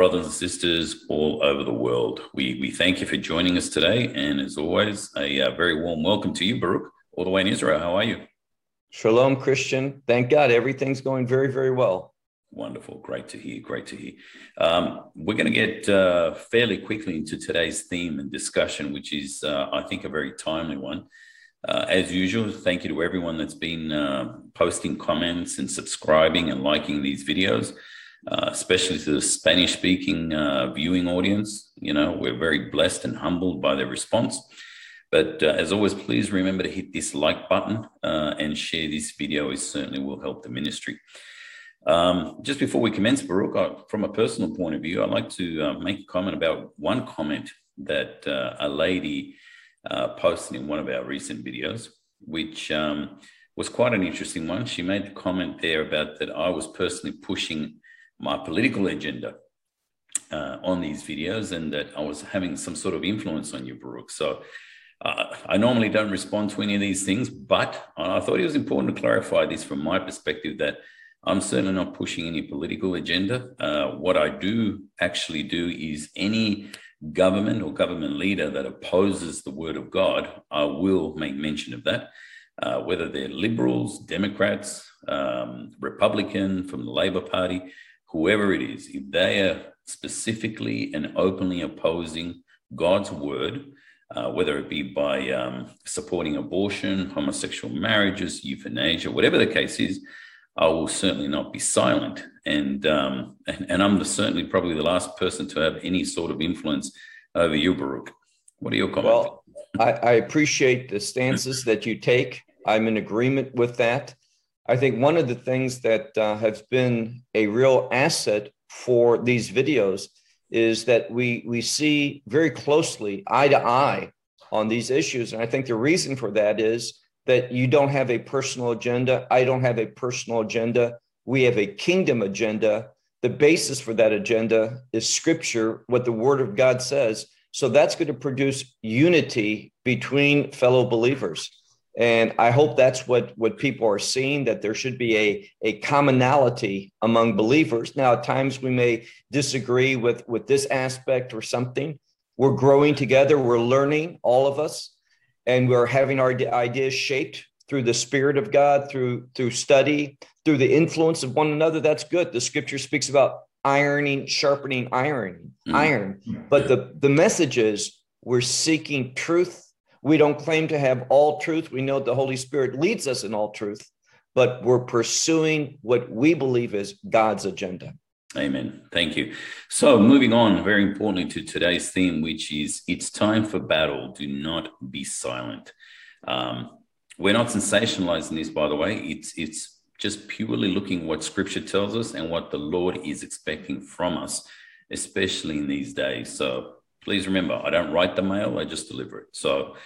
Brothers and sisters all over the world. We, we thank you for joining us today. And as always, a, uh, very warm welcome to you, Baruch, all the way in Israel. How are you? Shalom, Christian. Thank God everything's going very, very well. Wonderful. Great to hear. Great to hear. Um, we're going to get uh, fairly quickly into today's theme and discussion, which is, uh, I think, a very timely one. Uh, as usual, thank you to everyone that's been uh, posting comments and subscribing and liking these videos uh, especially to the Spanish speaking uh, viewing audience. You know, we're very blessed and humbled by their response. But uh, as always, please remember to hit this like button uh, and share this video. It certainly will help the ministry. Um, just before we commence, Baruch, I, from a personal point of view, I'd like to uh, make a comment about one comment that a lady posted in one of our recent videos, which um, was quite an interesting one. She made the comment there about that I was personally pushing my political agenda uh, on these videos and that I was having some sort of influence on you, Baruch. So uh, I normally don't respond to any of these things, but I thought it was important to clarify this from my perspective that I'm certainly not pushing any political agenda. Uh, what I do actually do is any government or government leader that opposes the word of God, I will make mention of that. Uh, whether they're liberals, Democrats, um, Republican, from the Labor Party, whoever it is, if they are specifically and openly opposing God's word, uh, whether it be by um, supporting abortion, homosexual marriages, euthanasia, whatever the case is, I will certainly not be silent. And um, and, and, I'm the, certainly probably the last person to have any sort of influence over you, Baruch. What are your comments? Well, I, I appreciate the stances that you take. I'm in agreement with that. I think one of the things that uh, has been a real asset for these videos is that we we see very closely eye to eye on these issues, and I think the reason for that is that you don't have a personal agenda. I don't have a personal agenda. We have a kingdom agenda. The basis for that agenda is Scripture, what the Word of God says. So that's going to produce unity between fellow believers. And I hope that's what, what people are seeing, that there should be a, a commonality among believers. Now, at times we may disagree with, with this aspect or something. We're growing together, we're learning, all of us, and we're having our ideas shaped through the Spirit of God, through, through study, through the influence of one another. That's good. The scripture speaks about ironing, sharpening iron, mm-hmm. iron. But the, the message is we're seeking truth we don't claim to have all truth. We know the Holy Spirit leads us in all truth, but we're pursuing what we believe is God's agenda. Amen. Thank you. So, moving on very importantly to today's theme, which is it's time for battle. Do not be silent. Um, we're not sensationalizing this, by the way. It's it's just purely looking what Scripture tells us and what the Lord is expecting from us, especially in these days. So, please remember, I don't write the mail, I just deliver it. So,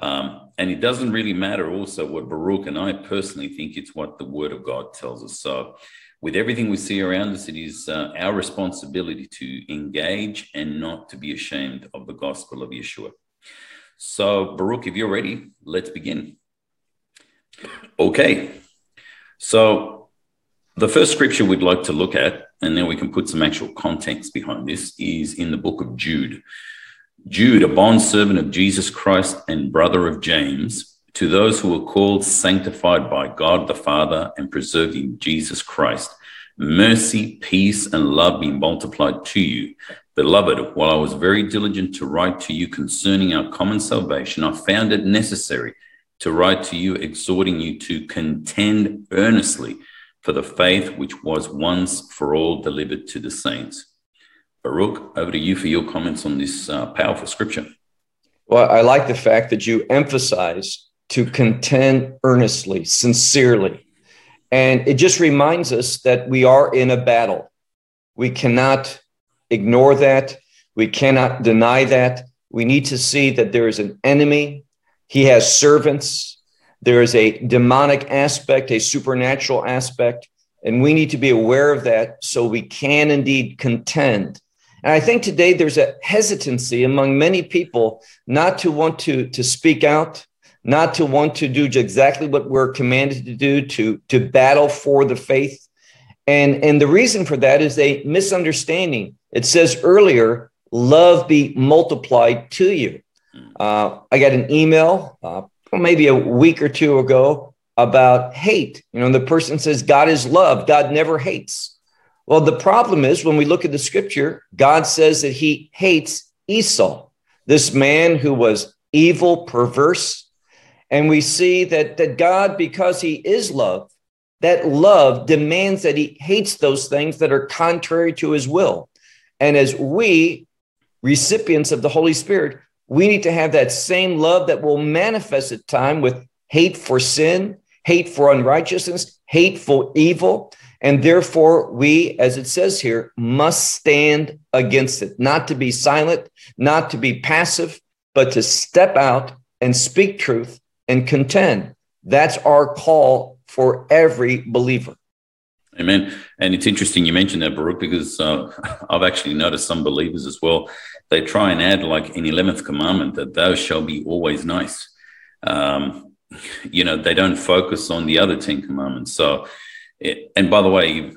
um, and it doesn't really matter also what Baruch and I personally think it's what the word of God tells us. So, with everything we see around us, it is uh, our responsibility to engage and not to be ashamed of the gospel of Yeshua. So, Baruch, if you're ready, let's begin. Okay. So, the first scripture we'd like to look at and then we can put some actual context behind this, is in the book of Jude. Jude, a bondservant of Jesus Christ and brother of James, to those who are called, sanctified by God the Father, and preserved in Jesus Christ, mercy, peace, and love be multiplied to you. Beloved, while I was very diligent to write to you concerning our common salvation, I found it necessary to write to you, exhorting you to contend earnestly for the faith which was once for all delivered to the saints. Baruch, over to you for your comments on this uh, powerful scripture. Well, I like the fact that you emphasize to contend earnestly, sincerely. And it just reminds us that we are in a battle. We cannot ignore that. We cannot deny that. We need to see that there is an enemy. He has servants. There is a demonic aspect, a supernatural aspect, and we need to be aware of that so we can indeed contend. And I think today there's a hesitancy among many people not to want to, to speak out, not to want to do exactly what we're commanded to do, to, to battle for the faith. And, and the reason for that is a misunderstanding. It says earlier, love be multiplied to you. Uh, I got an email uh, maybe a week or two ago about hate. You know, the person says, God is love, God never hates. Well, the problem is when we look at the scripture, God says that he hates Esau, this man who was evil, perverse. And we see that, that God, because he is love, that love demands that he hates those things that are contrary to his will. And as we, recipients of the Holy Spirit, we need to have that same love that will manifest at time with hate for sin, hate for unrighteousness, hateful evil. And therefore, we, as it says here, must stand against it, not to be silent, not to be passive, but to step out and speak truth and contend. That's our call for every believer. Amen. And it's interesting you mentioned that, Baruch, because uh, I've actually noticed some believers as well. They try and add, like in 11th commandment, that thou shall be always nice. Um, you know, they don't focus on the other 10 commandments. So, and by the way,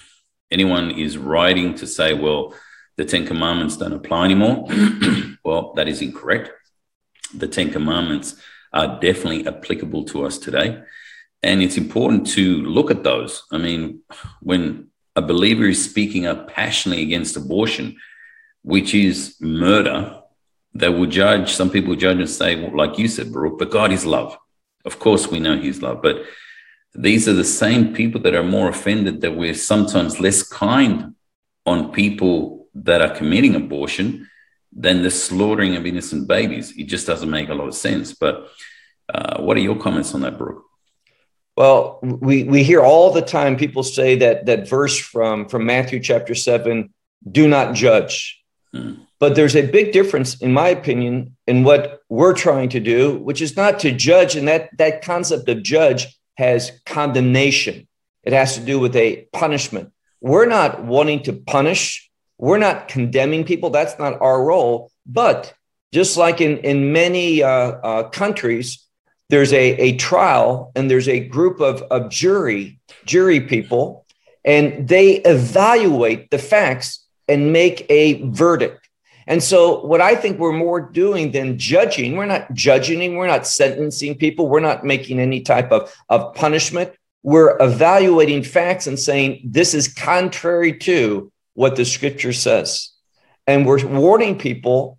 anyone is writing to say, well, the 10 commandments don't apply anymore, well, that is incorrect. The 10 commandments are definitely applicable to us today. And it's important to look at those. I mean, when a believer is speaking up passionately against abortion, which is murder, they will judge, some people judge and say, well, like you said, Baruch, but God is love. Of course, we know He's love, but these are the same people that are more offended that we're sometimes less kind on people that are committing abortion than the slaughtering of innocent babies. It just doesn't make a lot of sense. But uh, what are your comments on that, Baruch? Well, we, we hear all the time people say that that verse from, from Matthew chapter 7 do not judge. Hmm. But there's a big difference, in my opinion, in what we're trying to do, which is not to judge. And that, that concept of judge has condemnation, it has to do with a punishment. We're not wanting to punish, we're not condemning people. That's not our role. But just like in, in many uh, uh, countries, there's a, a trial and there's a group of, of jury jury people and they evaluate the facts and make a verdict. And so what i think we're more doing than judging we're not judging we're not sentencing people we're not making any type of, of punishment. We're evaluating facts and saying this is contrary to what the scripture says. And we're warning people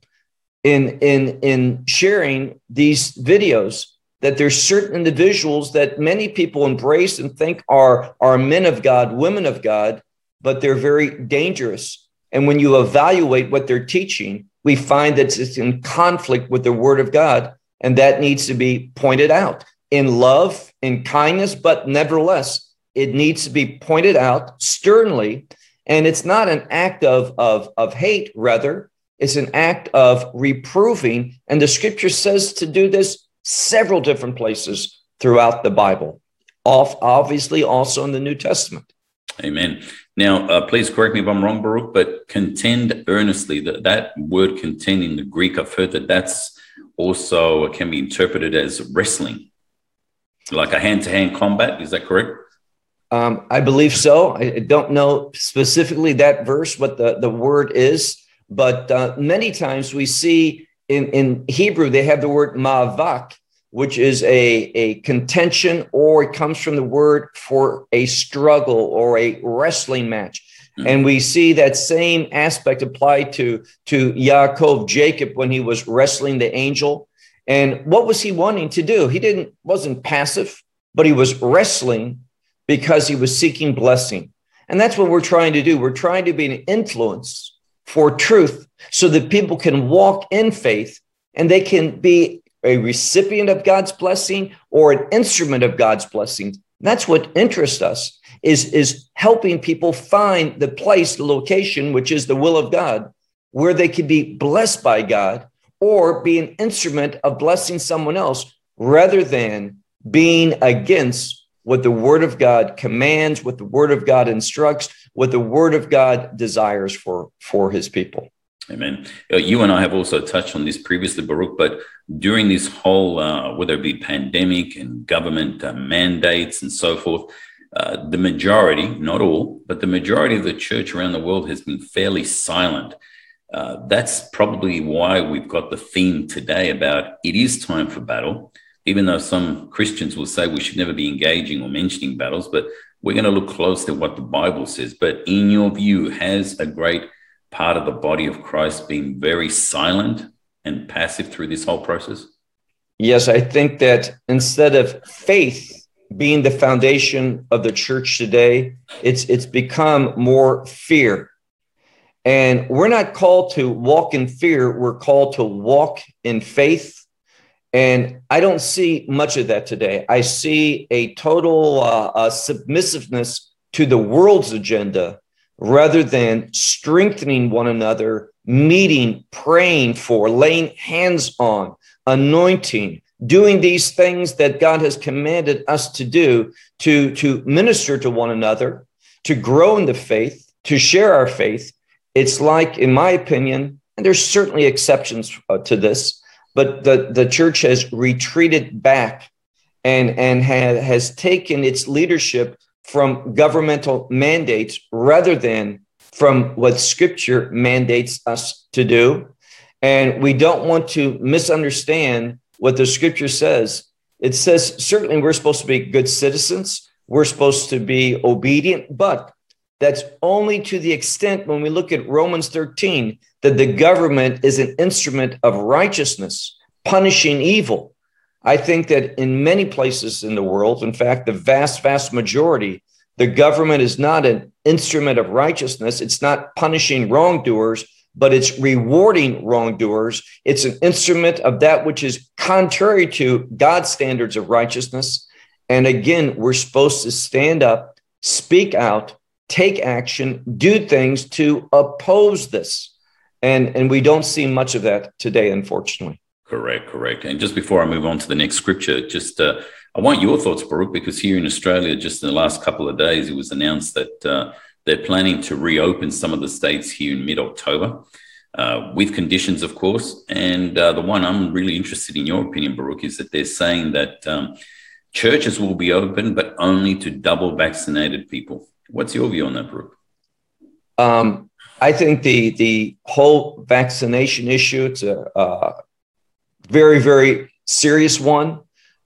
in in in sharing these videos that there's certain individuals that many people embrace and think are, are men of God, women of God, but they're very dangerous. And when you evaluate what they're teaching, we find that it's in conflict with the word of God. And that needs to be pointed out in love, in kindness, but nevertheless, it needs to be pointed out sternly. And it's not an act of, of, of hate, rather, it's an act of reproving. And the scripture says to do this several different places throughout the Bible, off obviously also in the New Testament. Amen. Now, uh, please correct me if I'm wrong, Baruch, but contend earnestly. That, that word contend in the Greek, I've heard that that's also can be interpreted as wrestling, like a hand to hand combat. Is that correct? Um, I believe so. I don't know specifically that verse, what the, the word is, but uh, many times we see in, in Hebrew, they have the word mavak, which is a, a contention, or it comes from the word for a struggle or a wrestling match. Mm-hmm. And we see that same aspect applied to, to Yaakov, Jacob, when he was wrestling the angel. And what was he wanting to do? He didn't wasn't passive, but he was wrestling because he was seeking blessing. And that's what we're trying to do. We're trying to be an influence for truth so that people can walk in faith and they can be a recipient of God's blessing or an instrument of God's blessing. That's what interests us is, is helping people find the place, the location, which is the will of God, where they can be blessed by God or be an instrument of blessing someone else rather than being against what the word of God commands, what the word of God instructs, what the word of God desires for, for his people. Amen. Uh, you and I have also touched on this previously, Baruch, but during this whole, uh, whether it be pandemic and government uh, mandates and so forth, uh, the majority, not all, but the majority of the church around the world has been fairly silent. Uh, that's probably why we've got the theme today about it is time for battle, even though some Christians will say we should never be engaging or mentioning battles, but we're going to look close to what the Bible says. But in your view, has a great part of the body of Christ being very silent and passive through this whole process? Yes, I think that instead of faith being the foundation of the church today, it's it's become more fear. And we're not called to walk in fear, we're called to walk in faith. And I don't see much of that today. I see a total uh, uh, submissiveness to the world's agenda rather than strengthening one another, meeting, praying for, laying hands on, anointing, doing these things that God has commanded us to do to, to minister to one another, to grow in the faith, to share our faith. It's like, in my opinion, and there's certainly exceptions uh, to this, but the, the church has retreated back and, and ha- has taken its leadership from governmental mandates rather than from what scripture mandates us to do. And we don't want to misunderstand what the scripture says. It says certainly we're supposed to be good citizens, we're supposed to be obedient, but that's only to the extent when we look at Romans 13 that the government is an instrument of righteousness, punishing evil. I think that in many places in the world, in fact, the vast, vast majority, the government is not an instrument of righteousness. It's not punishing wrongdoers, but it's rewarding wrongdoers. It's an instrument of that which is contrary to God's standards of righteousness. And again, we're supposed to stand up, speak out, take action, do things to oppose this. And, and we don't see much of that today, unfortunately. Correct, correct. And just before I move on to the next scripture, just uh, I want your thoughts, Baruch, because here in Australia, just in the last couple of days, it was announced that uh, they're planning to reopen some of the states here in mid October. Uh, with conditions, of course. And uh, the one I'm really interested in your opinion, Baruch, is that they're saying that um, churches will be open, but only to double vaccinated people. What's your view on that, Baruch? Um, I think the the whole vaccination issue it's a, a very very serious one.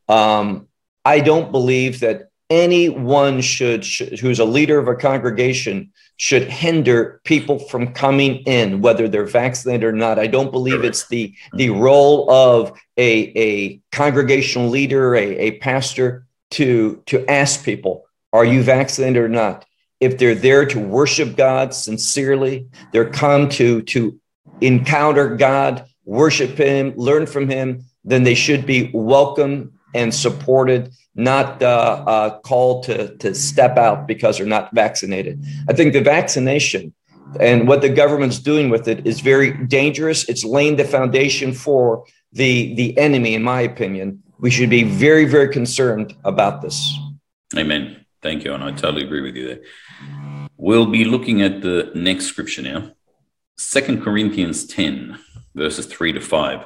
Um, I don't believe that anyone should, should, who's a leader of a congregation should hinder people from coming in whether they're vaccinated or not i don't believe it's the the role of a, a congregational leader a, a pastor to to ask people are you vaccinated or not if they're there to worship god sincerely they're come to to encounter god worship him learn from him then they should be welcome and supported, not uh, uh, called to, to step out because they're not vaccinated. I think the vaccination and what the government's doing with it is very dangerous. It's laying the foundation for the, the enemy, in my opinion. We should be very, very concerned about this. Amen. Thank you. And I totally agree with you there. We'll be looking at the next scripture now. Second Corinthians 10, verses 3 to 5.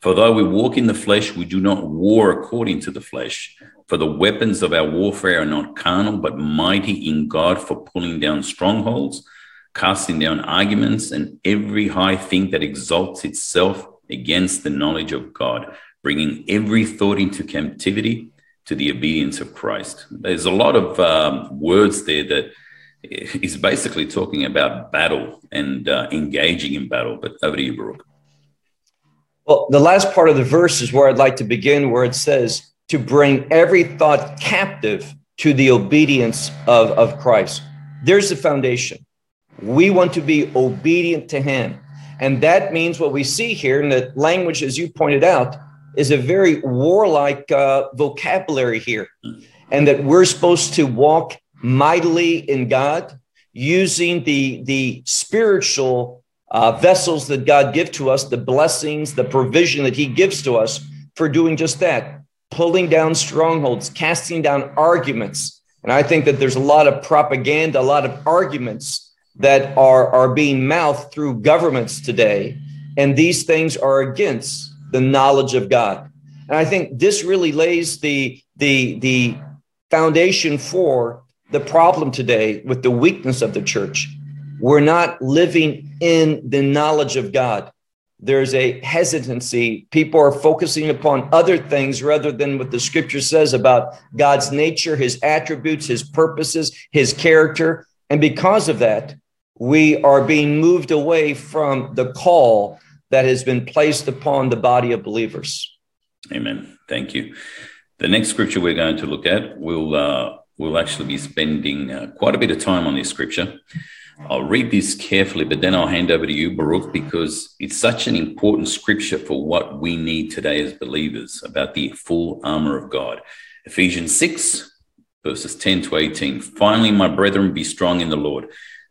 For though we walk in the flesh, we do not war according to the flesh. For the weapons of our warfare are not carnal, but mighty in God for pulling down strongholds, casting down arguments, and every high thing that exalts itself against the knowledge of God, bringing every thought into captivity to the obedience of Christ. There's a lot of um, words there that is basically talking about battle and uh, engaging in battle. But over to you, Baruch. Well, the last part of the verse is where I'd like to begin, where it says to bring every thought captive to the obedience of, of Christ. There's the foundation. We want to be obedient to Him. And that means what we see here in the language, as you pointed out, is a very warlike uh, vocabulary here. And that we're supposed to walk mightily in God using the, the spiritual uh, vessels that God give to us, the blessings, the provision that He gives to us for doing just that, pulling down strongholds, casting down arguments. And I think that there's a lot of propaganda, a lot of arguments that are, are being mouthed through governments today. And these things are against the knowledge of God. And I think this really lays the, the, the foundation for the problem today with the weakness of the church. We're not living in the knowledge of God. There's a hesitancy. People are focusing upon other things rather than what the scripture says about God's nature, his attributes, his purposes, his character. And because of that, we are being moved away from the call that has been placed upon the body of believers. Amen. Thank you. The next scripture we're going to look at will uh, we'll actually be spending uh, quite a bit of time on this scripture. I'll read this carefully, but then I'll hand over to you, Baruch, because it's such an important scripture for what we need today as believers about the full armor of God. Ephesians 6, verses 10 to 18. Finally, my brethren, be strong in the Lord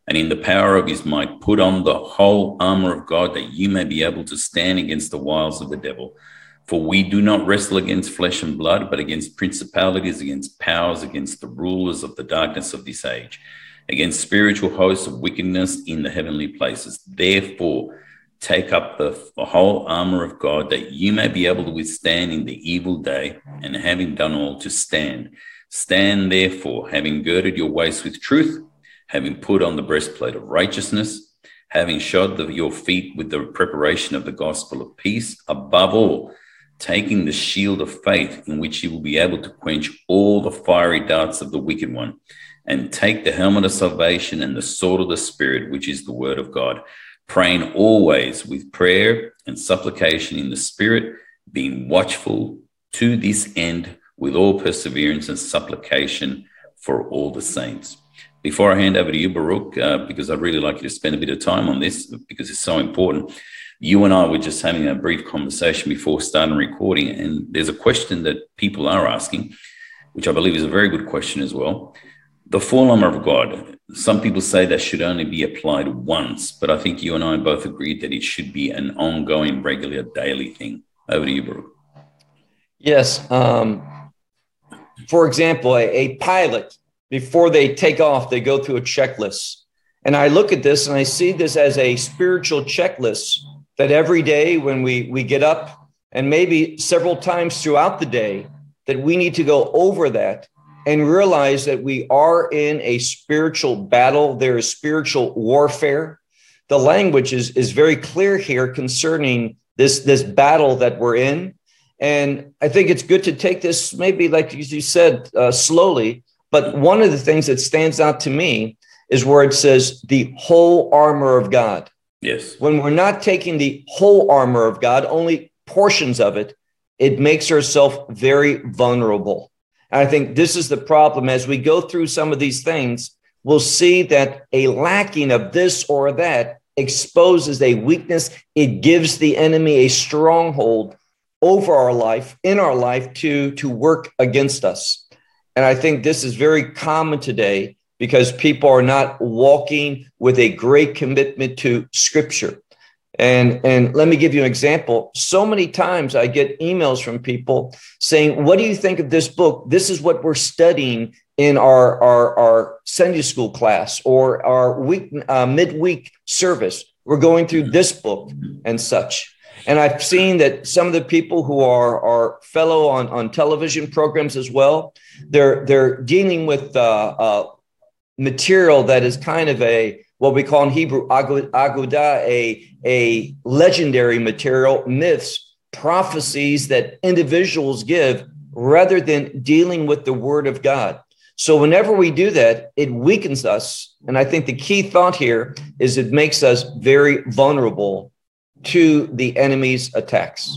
and in the power of his might, put on the whole armor of God that you may be able to stand against the wiles of the devil. For we do not wrestle against flesh and blood, but against principalities, against powers, against the rulers of the darkness of this age, against spiritual hosts of wickedness in the heavenly places. Therefore, take up the, the, whole armor of God that you may be able to withstand in the evil day, and having done all, to stand. Stand therefore, having girded your waist with truth, having put on the breastplate of righteousness, having shod the, your feet with the preparation of the gospel of peace, above all, taking the shield of faith in which you will be able to quench all the fiery darts of the wicked one, and take the helmet of salvation and the sword of the Spirit, which is the word of God, praying always with prayer and supplication in the Spirit, being watchful to this end with all perseverance and supplication for all the saints. Before I hand over to you, Baruch, uh, because I'd really like you to spend a bit of time on this because it's so important you and I were just having a brief conversation before starting recording, and there's a question that people are asking, which I believe is a very good question as well. The armor of God, some people say that should only be applied once, but I think you and I both agreed that it should be an ongoing, regular, daily thing. Over to you, Baruch. Yes. Um, for example, a, a pilot, before they take off, they go through a checklist. And I look at this and I see this as a spiritual checklist that every day when we, we get up and maybe several times throughout the day, that we need to go over that and realize that we are in a spiritual battle. There is spiritual warfare. The language is, is very clear here concerning this, this battle that we're in. And I think it's good to take this, maybe like you said, uh, slowly. But one of the things that stands out to me is where it says the whole armor of God. Yes. When we're not taking the whole armor of God, only portions of it, it makes ourselves very vulnerable. And I think this is the problem as we go through some of these things, we'll see that a lacking of this or that exposes a weakness. It gives the enemy a stronghold over our life, in our life, to, to work against us. And I think this is very common today because people are not walking with a great commitment to scripture. And, and let me give you an example. So many times I get emails from people saying, What do you think of this book? This is what we're studying in our, our, our Sunday school class or our week, uh, midweek service. We're going through this book and such. And I've seen that some of the people who are, are fellow on, on television programs as well, they're, they're dealing with uh, uh, material that is kind of a what we call in Hebrew aguda, a, a legendary material, myths, prophecies that individuals give rather than dealing with the word of God. So whenever we do that, it weakens us. And I think the key thought here is it makes us very vulnerable to the enemy's attacks.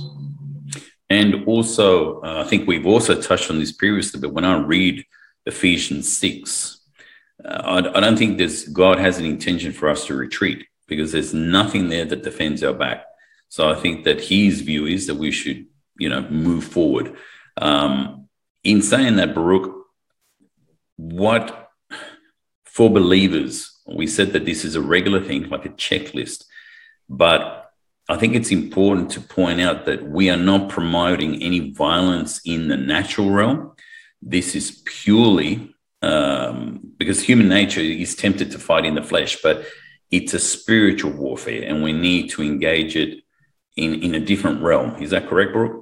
And also, uh, I think we've also touched on this previously, but when I read Ephesians 6, uh, I, I don't think this God has an intention for us to retreat because there's nothing there that defends our back. So I think that his view is that we should, you know, move forward. Um, in saying that, Baruch, what for believers, we said that this is a regular thing, like a checklist, but I think it's important to point out that we are not promoting any violence in the natural realm. This is purely um, because human nature is tempted to fight in the flesh, but it's a spiritual warfare, and we need to engage it in in a different realm. Is that correct, Baruch?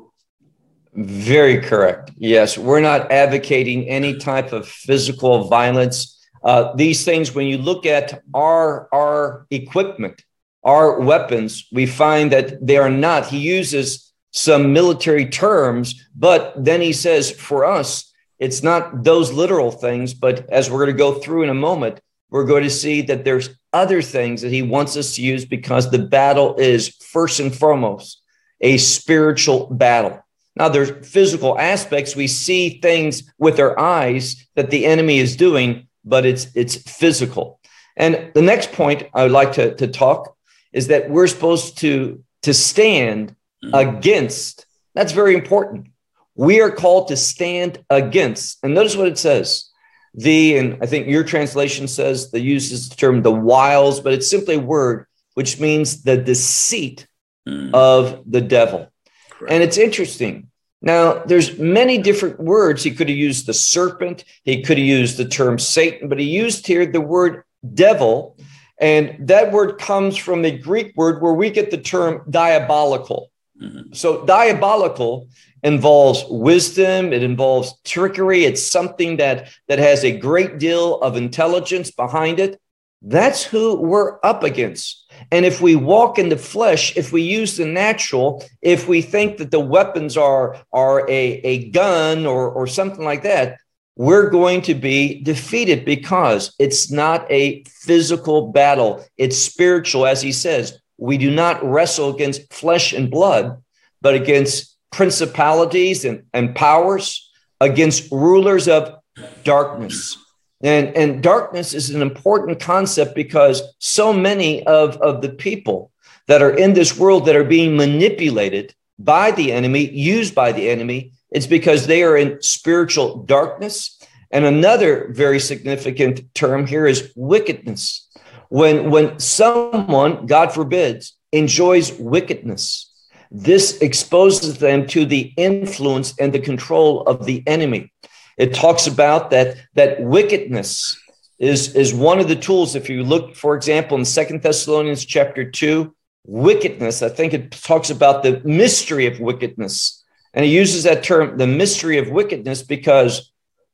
Very correct. Yes, we're not advocating any type of physical violence Uh, these things, when you look at our, our equipment, our weapons, we find that they are not. He uses some military terms, but then he says, for us, it's not those literal things, but as we're going to go through in a moment, we're going to see that there's other things that he wants us to use because the battle is first and foremost a spiritual battle. Now, there's physical aspects. We see things with our eyes that the enemy is doing, but it's it's physical. And the next point I would like to, to talk is that we're supposed to, to stand mm. against. That's very important. We are called to stand against. And notice what it says. The, and I think your translation says the uses the term the wiles, but it's simply a word which means the deceit mm. of the devil. Correct. And it's interesting. Now, there's many different words. He could have used the serpent, he could have used the term Satan, but he used here the word devil. And that word comes from the Greek word where we get the term diabolical. Mm-hmm. So, diabolical involves wisdom, it involves trickery, it's something that, that has a great deal of intelligence behind it. That's who we're up against. And if we walk in the flesh, if we use the natural, if we think that the weapons are, are a, a gun or, or something like that, we're going to be defeated because it's not a physical battle. It's spiritual, as he says. We do not wrestle against flesh and blood, but against principalities and, and powers, against rulers of darkness. And, and darkness is an important concept because so many of, of the people that are in this world that are being manipulated by the enemy, used by the enemy, it's because they are in spiritual darkness. And another very significant term here is wickedness. When, when someone, God forbids, enjoys wickedness, this exposes them to the influence and the control of the enemy. It talks about that, that wickedness is, is one of the tools. If you look, for example, in Second Thessalonians chapter 2, wickedness, I think it talks about the mystery of wickedness. And he uses that term, the mystery of wickedness, because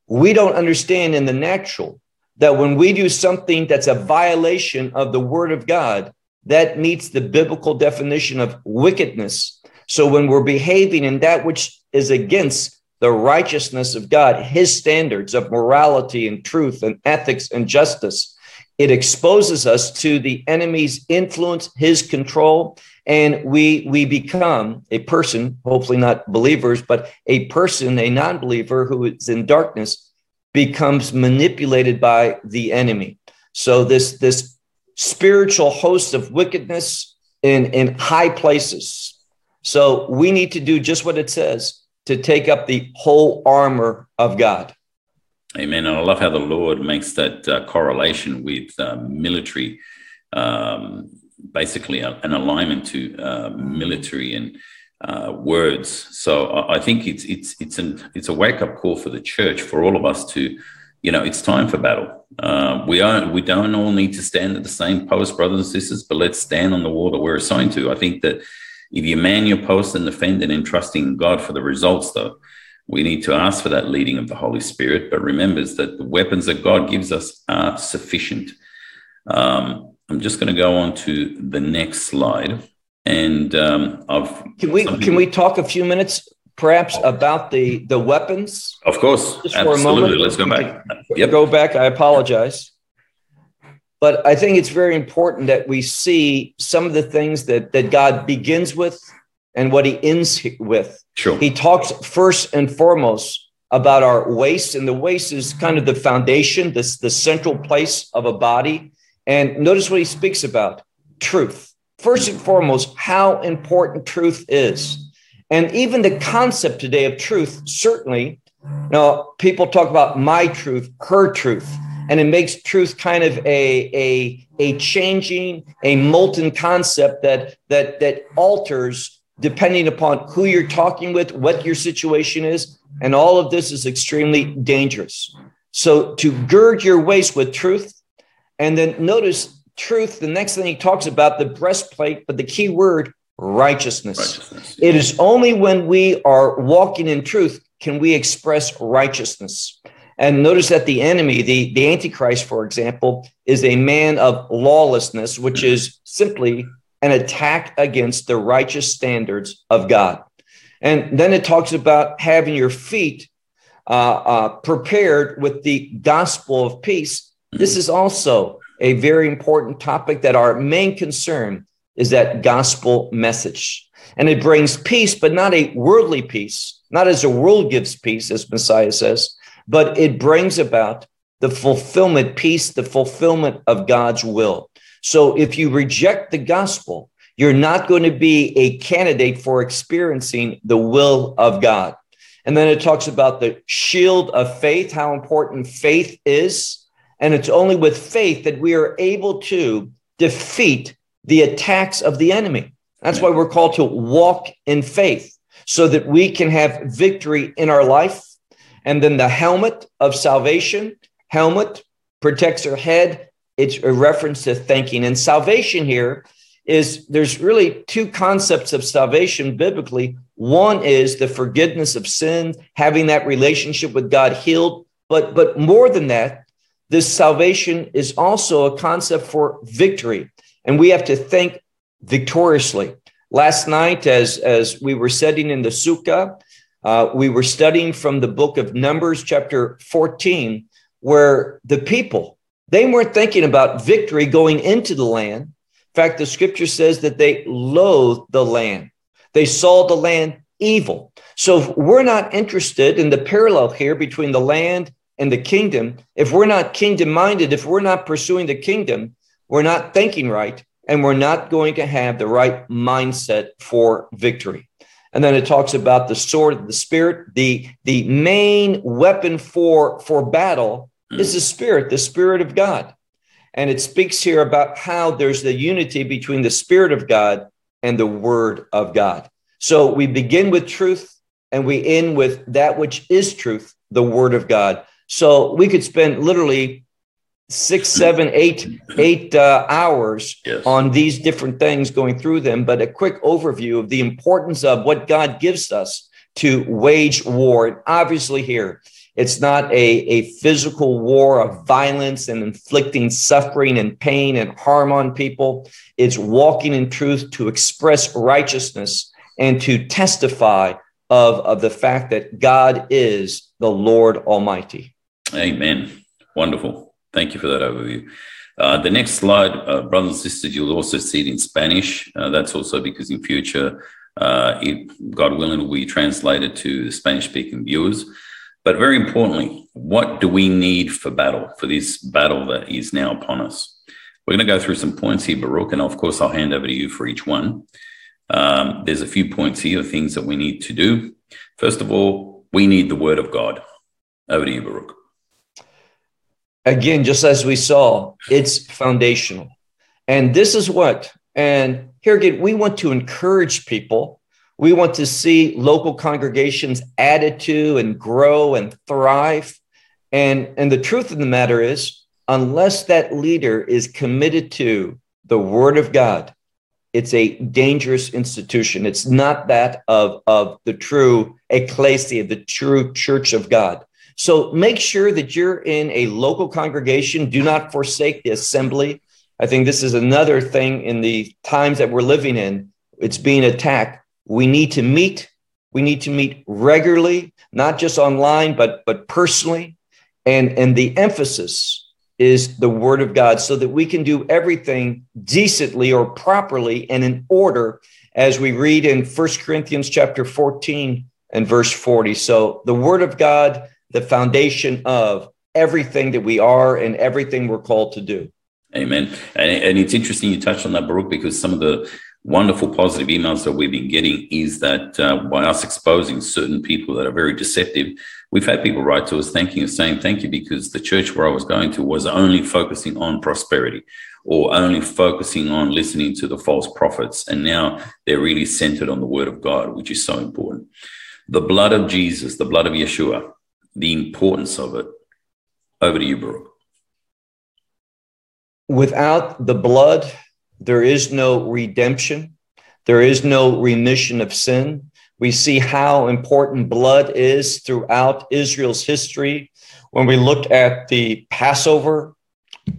we don't understand in the natural that when we do something that's a violation of the word of God, that meets the biblical definition of wickedness. So when we're behaving in that which is against the righteousness of God, his standards of morality and truth and ethics and justice. It exposes us to the enemy's influence, his control, and we we become a person, hopefully not believers, but a person, a non-believer who is in darkness, becomes manipulated by the enemy. So this this spiritual host of wickedness in in high places. So we need to do just what it says to take up the whole armor of God. Amen. And I love how the Lord makes that uh, correlation with uh, military, um, basically a, an alignment to uh, military and uh, words. So I, I, think it's it's it's an it's a wake up call for the church for all of us to, you know, it's time for battle. Uh, we are we don't all need to stand at the same post, brothers and sisters, but let's stand on the wall that we're assigned to. I think that if you man your post and defend it and trusting God for the results, though, we need to ask for that leading of the Holy Spirit, but remembers that the weapons that God gives us are sufficient. Um, I'm just going to go on to the next slide, and um, I've can we can we talk a few minutes perhaps about the the weapons? Of course, just absolutely. Let's go back. Yep. Go back. I apologize. But I think it's very important that we see some of the things that, that God begins with and what he ends with. Sure. He talks first and foremost about our waist, and the waist is kind of the foundation, this the central place of a body. And notice what he speaks about truth. First and foremost, how important truth is. And even the concept today of truth, certainly, now people talk about my truth, her truth and it makes truth kind of a a a changing a molten concept that that that alters depending upon who you're talking with what your situation is and all of this is extremely dangerous. So to gird your waist with truth and then notice truth the next thing he talks about the breastplate but the key word righteousness, righteousness. it is only when we are walking in truth can we express righteousness And notice that the enemy, the, the Antichrist, for example, is a man of lawlessness, which is simply an attack against the righteous standards of God. And then it talks about having your feet uh, uh, prepared with the gospel of peace. This is also a very important topic that our main concern is that gospel message. And it brings peace, but not a worldly peace, not as the world gives peace, as Messiah says, but it brings about the fulfillment, peace, the fulfillment of God's will. So if you reject the gospel, you're not going to be a candidate for experiencing the will of God. And then it talks about the shield of faith, how important faith is. And it's only with faith that we are able to defeat the attacks of the enemy. That's why we're called to walk in faith so that we can have victory in our life. And then the helmet of salvation, helmet protects our head. It's a reference to thinking. And salvation here is there's really two concepts of salvation biblically. One is the forgiveness of sin, having that relationship with God healed. But, but more than that, this salvation is also a concept for victory. And we have to think victoriously. Last night, as, as we were sitting in the sukkah, uh, we were studying from the book of Numbers, chapter 14, where the people, they weren't thinking about victory going into the land In fact, the scripture says that they loathed the land. They saw the land evil. So we're not interested in the parallel here between the land and the kingdom, if we're not kingdom minded, if we're not pursuing the kingdom, we're not thinking right, and we're not going to have the right mindset for victory. And then it talks about the sword of the spirit. The, the main weapon for, for battle is the spirit, the spirit of God. And it speaks here about how there's the unity between the Spirit of God and the Word of God. So we begin with truth and we end with that which is truth, the Word of God. So we could spend literally six, seven, eight, eight uh, hours yes. on these different things, going through them. But a quick overview of the importance of what God gives us to wage war. And obviously, here it's not a, a physical war of violence and inflicting suffering and pain and harm on people. It's walking in truth to express righteousness and to testify of, of the fact that God is the Lord Almighty. Amen. Wonderful. Thank you for that overview. Uh, the next slide, uh, brothers and sisters, you'll also see it in Spanish. Uh, that's also because in future, uh, it, God willing, will be translated to the Spanish speaking viewers. But very importantly, what do we need for battle, for this battle that is now upon us? We're going to go through some points here, Baruch, and of course, I'll hand over to you for each one. Um, there's a few points here, of things that we need to do. First of all, we need the word of God. Over to you, Baruch. Again, just as we saw, it's foundational. And this is what, and here again, we want to encourage people we want to see local congregations added to and grow and thrive. And, and the truth of the matter is, unless that leader is committed to the Word of God, it's a dangerous institution. It's not that of, of the true ecclesia, the true church of God. So make sure that you're in a local congregation. Do not forsake the assembly. I think this is another thing in the times that we're living in. It's being attacked we need to meet. We need to meet regularly, not just online, but, but personally. And, and the emphasis is the word of God so that we can do everything decently or properly and in order as we read in First Corinthians chapter 14 and verse 40. So the word of God, the foundation of everything that we are and everything we're called to do. Amen. And, and it's interesting you touched on that, Baruch, because some of the wonderful positive emails that we've been getting is that uh, by us exposing certain people that are very deceptive, we've had people write to us thanking us, saying thank you because the church where I was going to was only focusing on prosperity or only focusing on listening to the false prophets. And now they're really centered on the word of God, which is so important. The blood of Jesus, the blood of Yeshua, the importance of it. Over to you, Baruch. Without the blood, there is no redemption. There is no remission of sin. We see how important blood is throughout Israel's history. when we look at the Passover,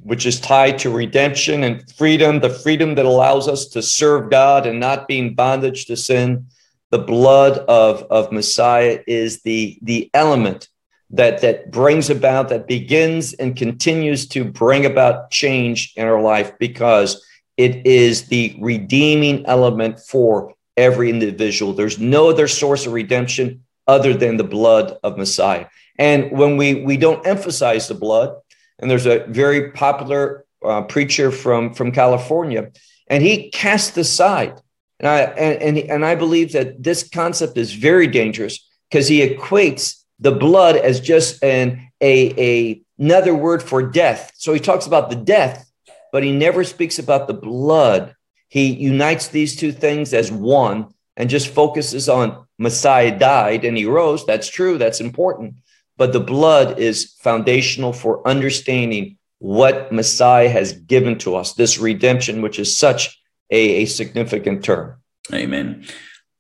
which is tied to redemption and freedom, the freedom that allows us to serve God and not be in bondage to sin, the blood of, of Messiah is the, the element that, that brings about, that begins and continues to bring about change in our life because it is the redeeming element for every individual. There's no other source of redemption other than the blood of Messiah. And when we, we don't emphasize the blood, and there's a very popular uh, preacher from, from California, and he cast aside. And I, and, and, and I believe that this concept is very dangerous because he equates the blood as just an, a, a, another word for death. So he talks about the death, but he never speaks about the blood. He unites these two things as one and just focuses on Messiah died and he rose. That's true. That's important but the blood is foundational for understanding what Messiah has given to us, this redemption, which is such a, a significant term. Amen.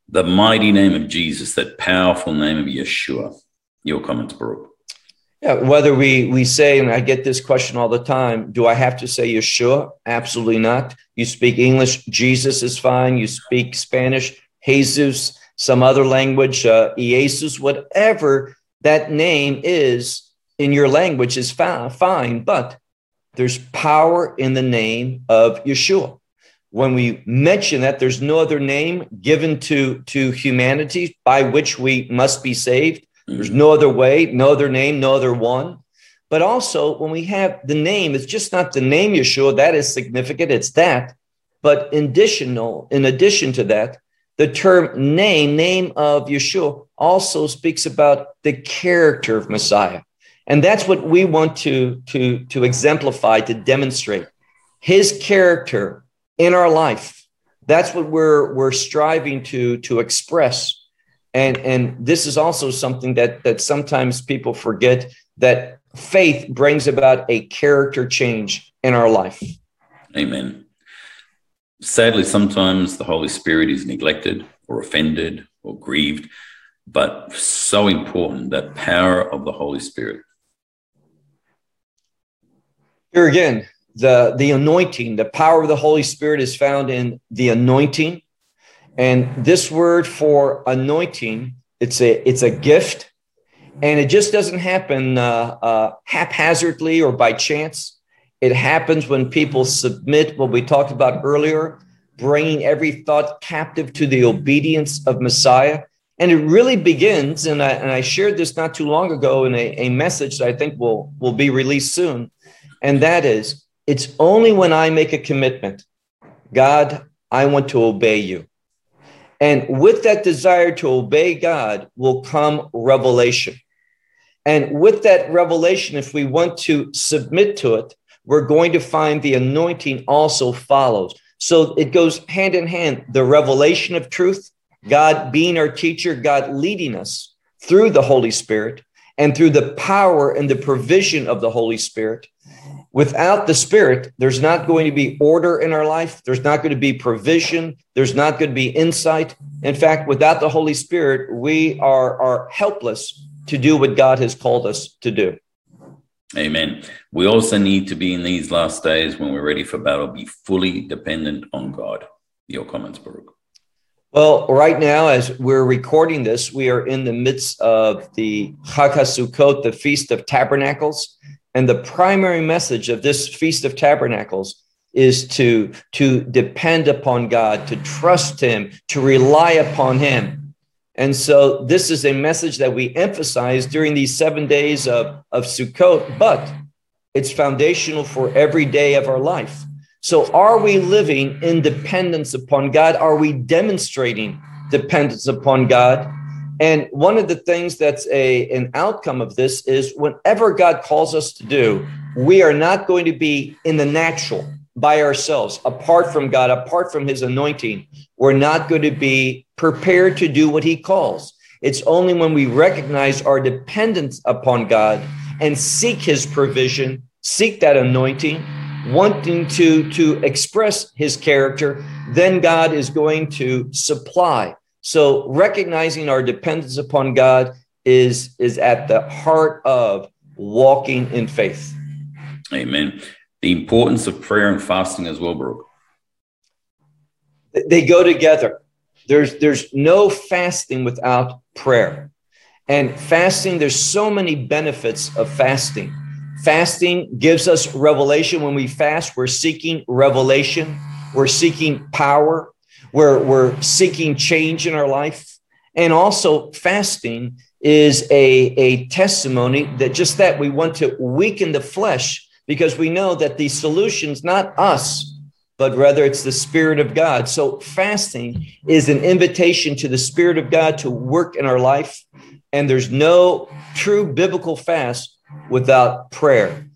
The mighty name of Jesus, that powerful name of Yeshua. Your comments, Baruch. Yeah, whether we we say, and I get this question all the time, do I have to say Yeshua? Absolutely not. You speak English, Jesus is fine. You speak Spanish, Jesus, some other language, uh, Jesus, whatever that name is in your language is fine, but there's power in the name of Yeshua. When we mention that there's no other name given to, to humanity by which we must be saved, there's no other way, no other name, no other one. But also, when we have the name, it's just not the name Yeshua, that is significant, it's that. But additional, in addition to that, the term name, name of Yeshua, also speaks about the character of Messiah. And that's what we want to, to, to exemplify, to demonstrate his character in our life. That's what we're, we're striving to, to express. And, and this is also something that, that sometimes people forget that faith brings about a character change in our life. Amen. Sadly, sometimes the Holy Spirit is neglected or offended or grieved but so important that power of the Holy Spirit. Here again, the, the anointing, the power of the Holy Spirit is found in the anointing. And this word for anointing, it's a, it's a gift. And it just doesn't happen uh, uh, haphazardly or by chance. It happens when people submit what we talked about earlier, bringing every thought captive to the obedience of Messiah. And it really begins, and I, and I shared this not too long ago in a, a message that I think will, will be released soon. And that is, it's only when I make a commitment, God, I want to obey you. And with that desire to obey God will come revelation. And with that revelation, if we want to submit to it, we're going to find the anointing also follows. So it goes hand in hand the revelation of truth God being our teacher, God leading us through the Holy Spirit and through the power and the provision of the Holy Spirit. Without the Spirit, there's not going to be order in our life. There's not going to be provision. There's not going to be insight. In fact, without the Holy Spirit, we are, are helpless to do what God has called us to do. Amen. We also need to be in these last days when we're ready for battle, be fully dependent on God. Your comments, Baruch. Well, right now, as we're recording this, we are in the midst of the Chag HaSukkot, the Feast of Tabernacles. And the primary message of this Feast of Tabernacles is to, to depend upon God, to trust Him, to rely upon Him. And so this is a message that we emphasize during these seven days of, of Sukkot, but it's foundational for every day of our life. So, are we living in dependence upon God? Are we demonstrating dependence upon God? And one of the things that's a, an outcome of this is whenever God calls us to do, we are not going to be in the natural by ourselves, apart from God, apart from his anointing. We're not going to be prepared to do what he calls. It's only when we recognize our dependence upon God and seek his provision, seek that anointing, wanting to to express his character then god is going to supply so recognizing our dependence upon god is is at the heart of walking in faith. Amen. The importance of prayer and fasting as well, Baruch. They go together. There's there's no fasting without prayer. And fasting, there's so many benefits of fasting. Fasting gives us revelation. When we fast, we're seeking revelation, we're seeking power, we're, we're seeking change in our life. And also, fasting is a, a testimony that just that we want to weaken the flesh because we know that the solution's not us, but rather it's the Spirit of God. So, fasting is an invitation to the Spirit of God to work in our life. And there's no true biblical fast without prayer.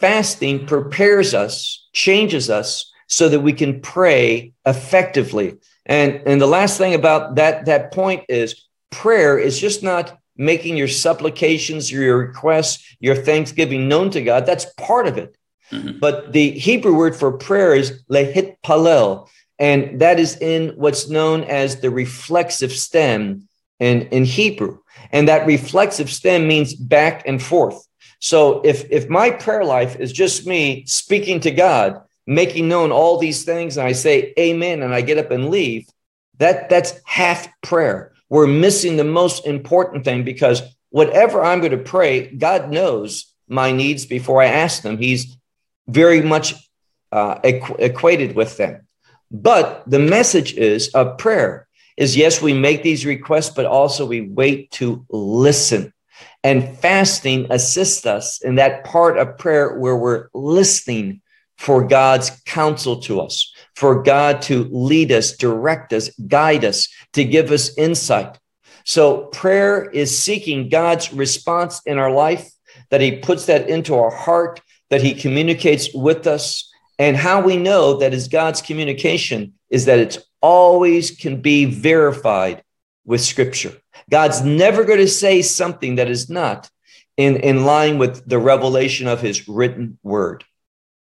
Fasting prepares us, changes us so that we can pray effectively. And, and the last thing about that, that point is prayer is just not making your supplications, your requests, your thanksgiving known to God. That's part of it. Mm-hmm. But the Hebrew word for prayer is lehit palel, and that is in what's known as the reflexive stem in, in Hebrew. And that reflexive stem means back and forth. So if if my prayer life is just me speaking to God, making known all these things, and I say amen and I get up and leave, that that's half prayer. We're missing the most important thing because whatever I'm going to pray, God knows my needs before I ask them. He's very much uh, equ- equated with them. But the message is of prayer is yes, we make these requests, but also we wait to listen. And fasting assists us in that part of prayer where we're listening for God's counsel to us, for God to lead us, direct us, guide us, to give us insight. So prayer is seeking God's response in our life, that He puts that into our heart, that He communicates with us. And how we know that is God's communication is that it's always can be verified with Scripture. God's never going to say something that is not in, in line with the revelation of his written word.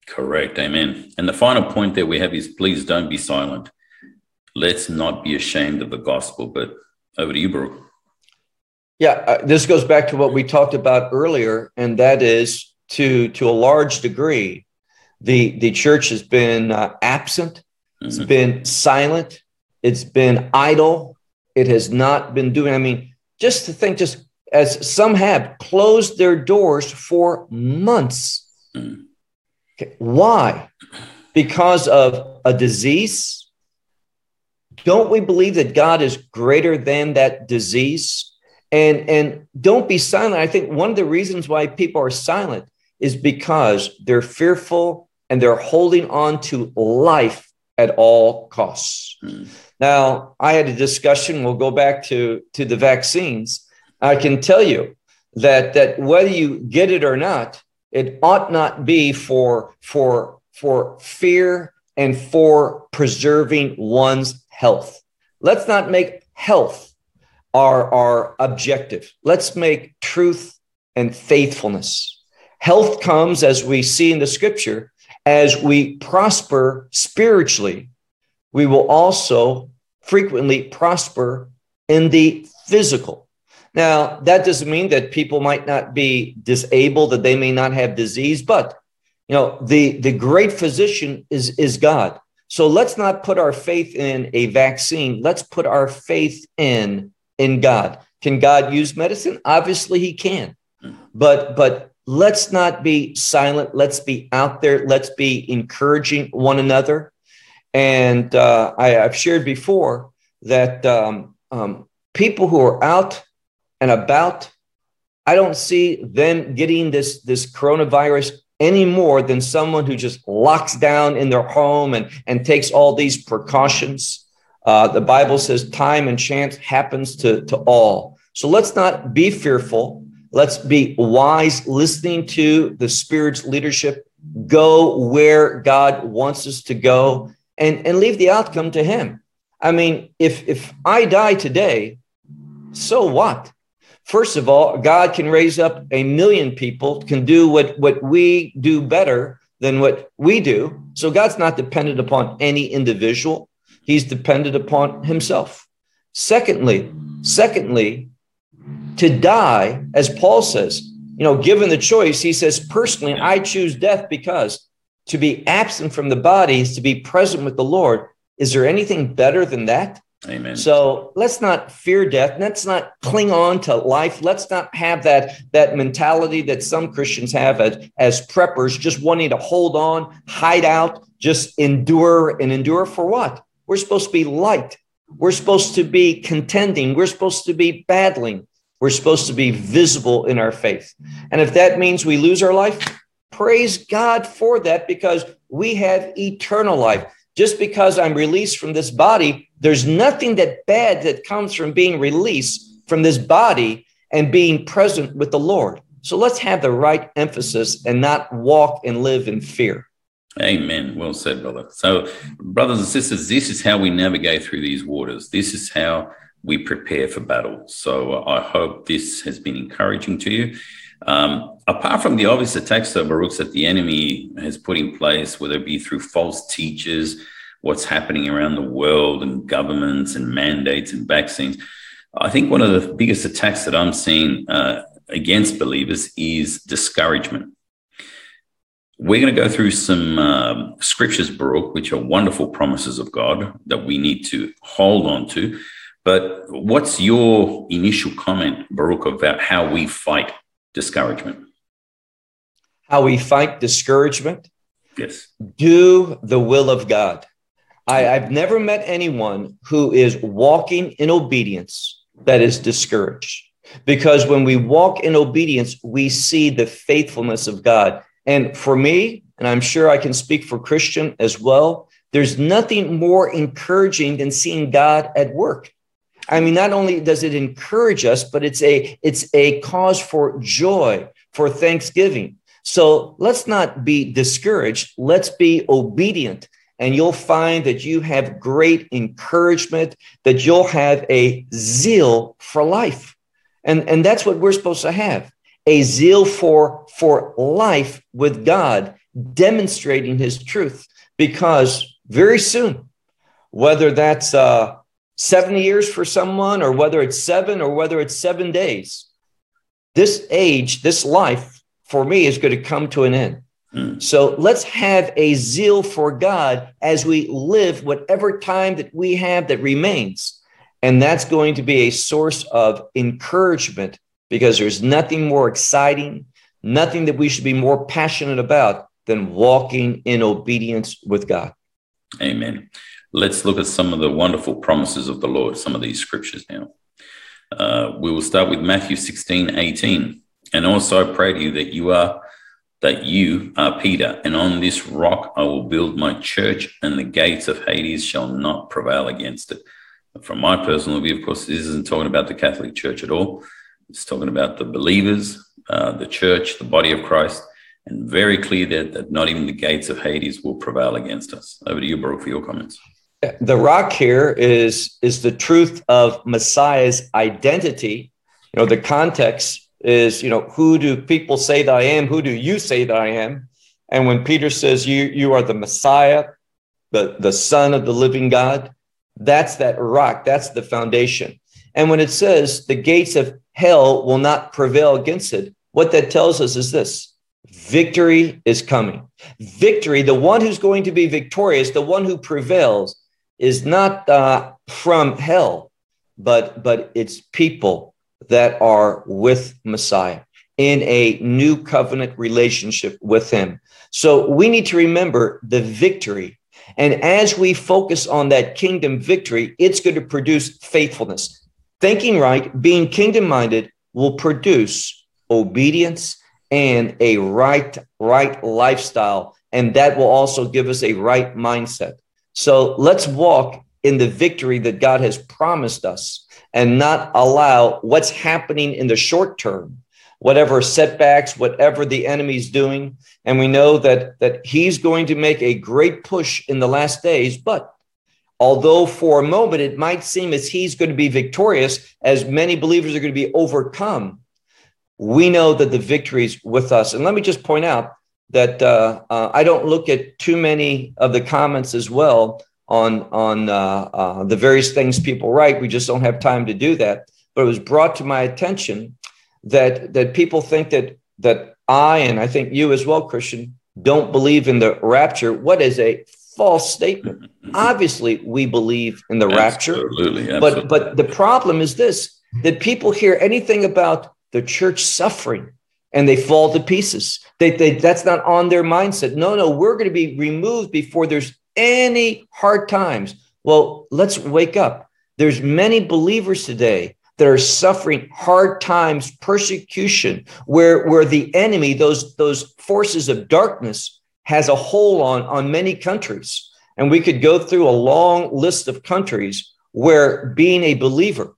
Correct. Amen. And the final point that we have is please don't be silent. Let's not be ashamed of the gospel. But over to you, Baruch. Yeah, uh, this goes back to what we talked about earlier, and that is to to a large degree, the the church has been uh, absent, mm-hmm. it's been silent, it's been idle, it has not been doing. I mean, just to think, just as some have closed their doors for months. Okay. Why? Because of a disease? Don't we believe that God is greater than that disease? And, and don't be silent. I think one of the reasons why people are silent is because they're fearful and they're holding on to life at all costs. Mm. Now, I had a discussion, we'll go back to, to the vaccines. I can tell you that, that whether you get it or not, it ought not be for, for, for fear and for preserving one's health. Let's not make health our, our objective. Let's make truth and faithfulness. Health comes, as we see in the scripture, as we prosper spiritually, we will also frequently prosper in the physical. Now, that doesn't mean that people might not be disabled, that they may not have disease, but you know, the, the great physician is, is God. So let's not put our faith in a vaccine. Let's put our faith in in God. Can God use medicine? Obviously he can. But but let's not be silent. Let's be out there. Let's be encouraging one another. And uh, I, have shared before that um, um, people who are out and about, I don't see them getting this, this coronavirus any more than someone who just locks down in their home and, and takes all these precautions. Uh, the Bible says time and chance happens to, to all. So let's not be fearful. Let's be wise, listening to the Spirit's leadership. Go where God wants us to go and, and leave the outcome to him. I mean, if if I die today, so what? First of all, God can raise up a million people, can do what, what we do better than what we do. So God's not dependent upon any individual. He's dependent upon himself. Secondly, secondly, to die, as Paul says, you know, given the choice, he says, personally, I choose death because to be absent from the body is to be present with the Lord. Is there anything better than that? Amen. So let's not fear death. Let's not cling on to life. Let's not have that, that mentality that some Christians have as, as preppers, just wanting to hold on, hide out, just endure and endure for what? We're supposed to be light. We're supposed to be contending. We're supposed to be battling. We're supposed to be visible in our faith. And if that means we lose our life, praise God for that because we have eternal life. Just because I'm released from this body, there's nothing that bad that comes from being released from this body and being present with the Lord. So let's have the right emphasis and not walk and live in fear. Amen. Well said, brother. So, brothers and sisters, this is how we navigate through these waters. This is how we prepare for battle. So, I hope this has been encouraging to you. Um, apart from the obvious attacks, though, Baruch, that the enemy has put in place, whether it be through false teachers, what's happening around the world, and governments and mandates and vaccines, I think one of the biggest attacks that I'm seeing uh, against believers is discouragement. We're going to go through some um, scriptures, Baruch, which are wonderful promises of God that we need to hold on to. But what's your initial comment, Baruch, about how we fight discouragement? How we fight discouragement? Yes. Do the will of God. I, I've never met anyone who is walking in obedience that is discouraged. Because when we walk in obedience, we see the faithfulness of God. And for me, and I'm sure I can speak for Christian as well, there's nothing more encouraging than seeing God at work. I mean, not only does it encourage us, but it's a it's a cause for joy, for thanksgiving. So let's not be discouraged. Let's be obedient. And you'll find that you have great encouragement, that you'll have a zeal for life. And, and that's what we're supposed to have a zeal for, for life with God, demonstrating his truth. Because very soon, whether that's uh, 70 years for someone, or whether it's seven, or whether it's seven days. This age, this life for me is going to come to an end. Mm. So let's have a zeal for God as we live whatever time that we have that remains. And that's going to be a source of encouragement because there's nothing more exciting, nothing that we should be more passionate about than walking in obedience with God. Amen. Let's look at some of the wonderful promises of the Lord, some of these scriptures now. Uh, we will start with Matthew 16, 18. And also I pray to you that you are that you are Peter, and on this rock I will build my church, and the gates of Hades shall not prevail against it. From my personal view, of course, this isn't talking about the Catholic Church at all. It's talking about the believers, uh, the church, the body of Christ, and very clear that, that not even the gates of Hades will prevail against us. Over to you, Baruch, for your comments the rock here is is the truth of Messiah's identity. You know, the context is, you know, who do people say that I am? Who do you say that I am? And when Peter says you you are the Messiah, the, the Son of the living God, that's that rock, that's the foundation. And when it says the gates of hell will not prevail against it, what that tells us is this victory is coming. Victory, the one who's going to be victorious, the one who prevails, is not uh, from hell, but but it's people that are with Messiah in a new covenant relationship with Him. So we need to remember the victory. And as we focus on that kingdom victory, it's going to produce faithfulness. Thinking right, being kingdom minded will produce obedience and a right, right lifestyle. And that will also give us a right mindset. So let's walk in the victory that God has promised us and not allow what's happening in the short term, whatever setbacks, whatever the enemy's doing. And we know that, that he's going to make a great push in the last days. But although for a moment it might seem as he's going to be victorious, as many believers are going to be overcome, we know that the victory is with us. And let me just point out that uh, uh, I don't look at too many of the comments as well on on uh, uh, the various things people write. We just don't have time to do that. But it was brought to my attention that that people think that that I and I think you as well, Christian, don't believe in the rapture. What is a false statement? Obviously, we believe in the rapture. Absolutely, But but the problem is this that people hear anything about the church suffering and they fall to pieces. They, they that's not on their mindset. No, no, we're going to be removed before there's any hard times. Well, let's wake up. There's many believers today that are suffering hard times, persecution, where, where the enemy, those, those forces of darkness, has a hold on, on many countries. And we could go through a long list of countries where being a believer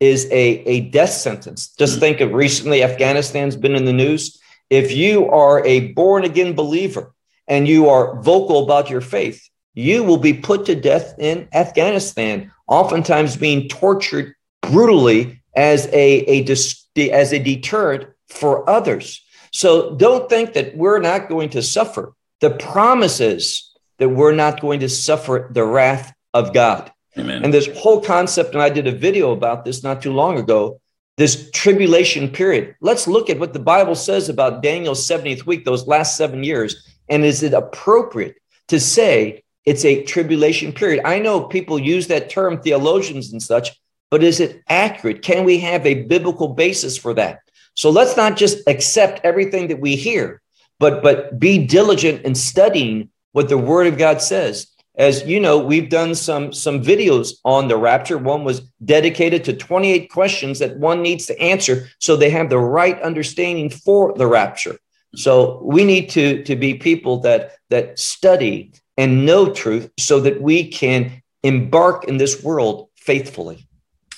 is a, a death sentence. Just think of recently, Afghanistan's been in the news. If you are a born again believer and you are vocal about your faith, you will be put to death in Afghanistan, oftentimes being tortured brutally as a, a as a deterrent for others. So don't think that we're not going to suffer. The promise is that we're not going to suffer the wrath of God. Amen. And this whole concept, and I did a video about this not too long ago, this tribulation period. Let's look at what the Bible says about Daniel's 70th week, those last seven years. And is it appropriate to say it's a tribulation period? I know people use that term, theologians and such, but is it accurate? Can we have a biblical basis for that? So let's not just accept everything that we hear, but but be diligent in studying what the Word of God says. As you know, we've done some some videos on the rapture. One was dedicated to 28 questions that one needs to answer so they have the right understanding for the rapture. So we need to to be people that that study and know truth so that we can embark in this world faithfully.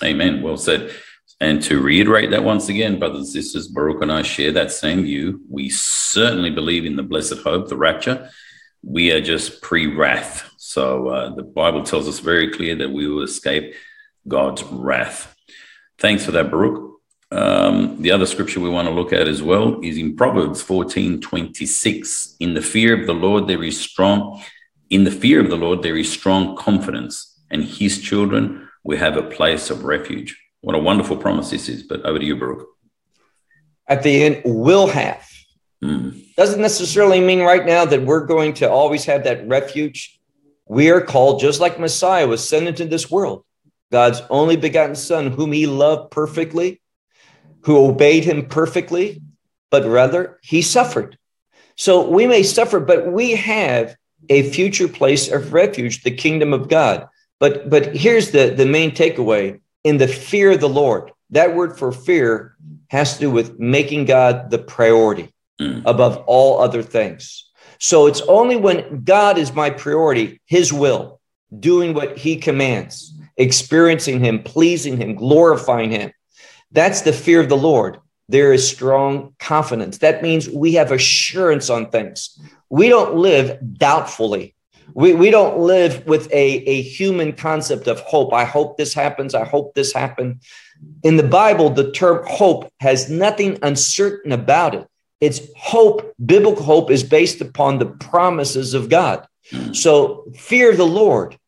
Amen. Well said. And to reiterate that once again, brothers and sisters, Baruch and I share that same view. We certainly believe in the blessed hope, the rapture. We are just pre wrath. So uh, the Bible tells us very clear that we will escape God's wrath. Thanks for that, Baruch. Um, the other scripture we want to look at as well is in Proverbs 14 26. In the fear of the Lord, there is strong, in the fear of the Lord, there is strong confidence, and his children we have a place of refuge. What a wonderful promise this is. But over to you, Baruch. At the end, will have. Mm. Doesn't necessarily mean right now that we're going to always have that refuge. We are called, just like Messiah was sent into this world, God's only begotten Son, whom he loved perfectly, who obeyed him perfectly, but rather he suffered. So we may suffer, but we have a future place of refuge, the kingdom of God. But but here's the, the main takeaway in the fear of the Lord. That word for fear has to do with making God the priority mm. above all other things. So it's only when God is my priority, his will, doing what he commands, experiencing him, pleasing him, glorifying him. That's the fear of the Lord. There is strong confidence. That means we have assurance on things. We don't live doubtfully. We, we don't live with a, a human concept of hope. I hope this happens. I hope this happens. In the Bible, the term hope has nothing uncertain about it. It's hope. Biblical hope is based upon the promises of God. So, fear the Lord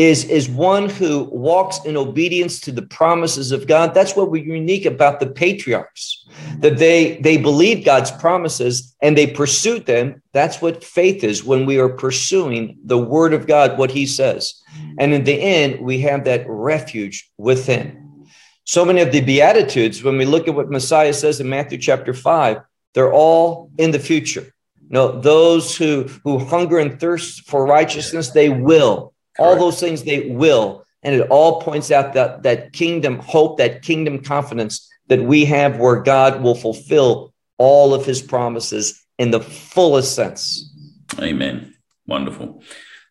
is, is one who walks in obedience to the promises of God. That's what we're unique about the patriarchs, that they, they believed God's promises and they pursued them. That's what faith is when we are pursuing the word of God, what he says. And in the end, we have that refuge within. So many of the Beatitudes, when we look at what Messiah says in Matthew chapter 5, they're all in the future. No, those who, who hunger and thirst for righteousness, they will all those things they will. And it all points out that, that kingdom hope, that kingdom confidence that we have where God will fulfill all of his promises in the fullest sense. Amen. Wonderful.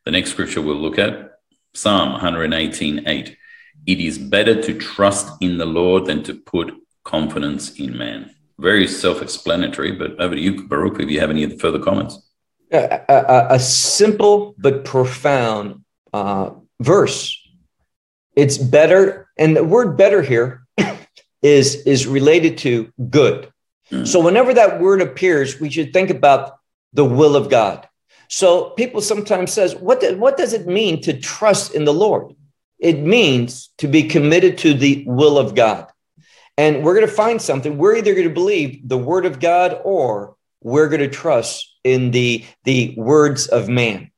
The next scripture we'll look at Psalm 118 8. It is better to trust in the Lord than to put confidence in man. Very self explanatory, but over to you, Baruch, if you have any further comments. A, a, a simple but profound uh, verse. It's better, and the word better here is, is related to good. Mm. So whenever that word appears, we should think about the will of God. So people sometimes says, what, do, what does it mean to trust in the Lord? It means to be committed to the will of God. And we're going to find something. We're either going to believe the word of God or we're going to trust in the, the words of man.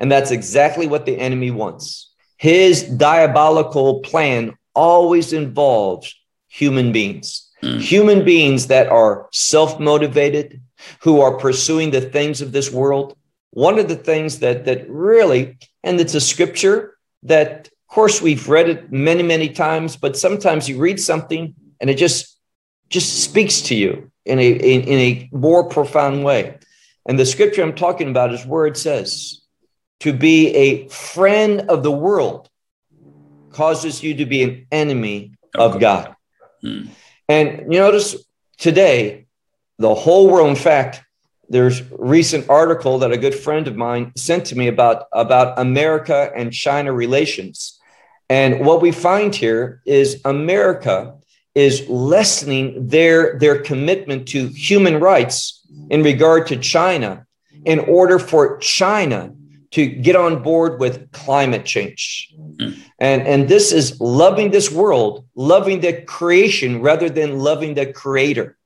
And that's exactly what the enemy wants. His diabolical plan always involves human beings, mm. human beings that are self motivated, who are pursuing the things of this world. One of the things that, that really, and it's a scripture that, of course, we've read it many, many times, but sometimes you read something and it just just speaks to you in a in, in a more profound way. And the scripture I'm talking about is where it says, to be a friend of the world causes you to be an enemy of God. Hmm. And you notice today, the whole world, in fact, there's a recent article that a good friend of mine sent to me about, about America and China relations. And what we find here is America is lessening their, their commitment to human rights in regard to China in order for China to get on board with climate change. Mm. And, and this is loving this world, loving the creation rather than loving the creator.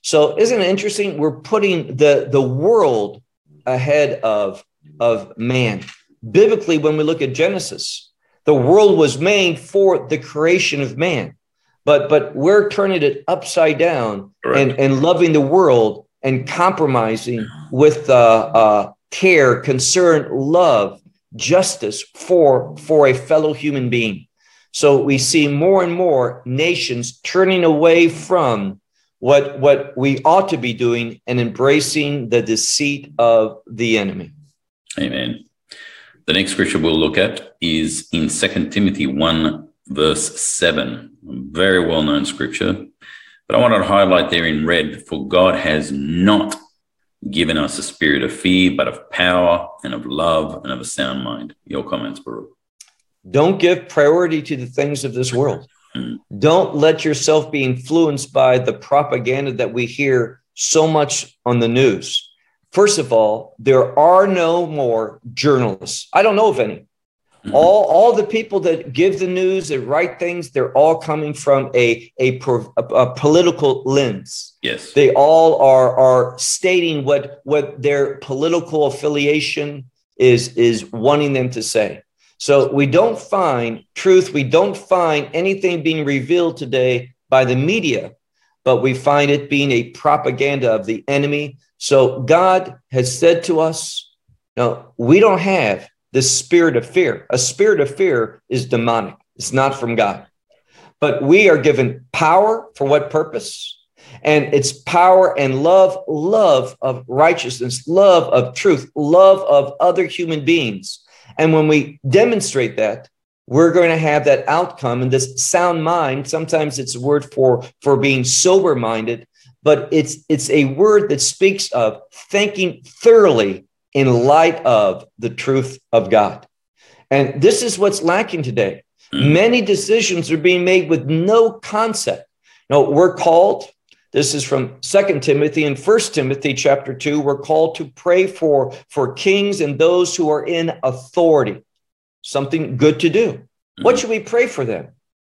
So isn't it interesting? We're putting the, the world ahead of, of man. Biblically, when we look at Genesis, the world was made for the creation of man. But but we're turning it upside down and, and loving the world and compromising with uh, uh, care, concern, love, justice for, for a fellow human being. So we see more and more nations turning away from what, what we ought to be doing and embracing the deceit of the enemy. Amen. The next scripture we'll look at is in 2 Timothy 1, verse 7, very well known scripture. But I wanted to highlight there in red for God has not given us a spirit of fear, but of power and of love and of a sound mind. Your comments, Baruch. Don't give priority to the things of this world. Don't let yourself be influenced by the propaganda that we hear so much on the news. First of all, there are no more journalists. I don't know of any. All, all the people that give the news and write things, they're all coming from a, a, a, a political lens. Yes. They all are, are stating what, what their political affiliation is, is wanting them to say. So we don't find truth, we don't find anything being revealed today by the media, but we find it being a propaganda of the enemy. So God has said to us, no, we don't have this spirit of fear. A spirit of fear is demonic, it's not from God. But we are given power for what purpose? And it's power and love, love of righteousness, love of truth, love of other human beings. And when we demonstrate that, we're going to have that outcome and this sound mind. Sometimes it's a word for, for being sober minded, but it's, it's a word that speaks of thinking thoroughly in light of the truth of God. And this is what's lacking today. Mm. Many decisions are being made with no concept. No, we're called, this is from Second Timothy and First Timothy chapter 2, we're called to pray for, for kings and those who are in authority. Something good to do. Mm. What should we pray for them?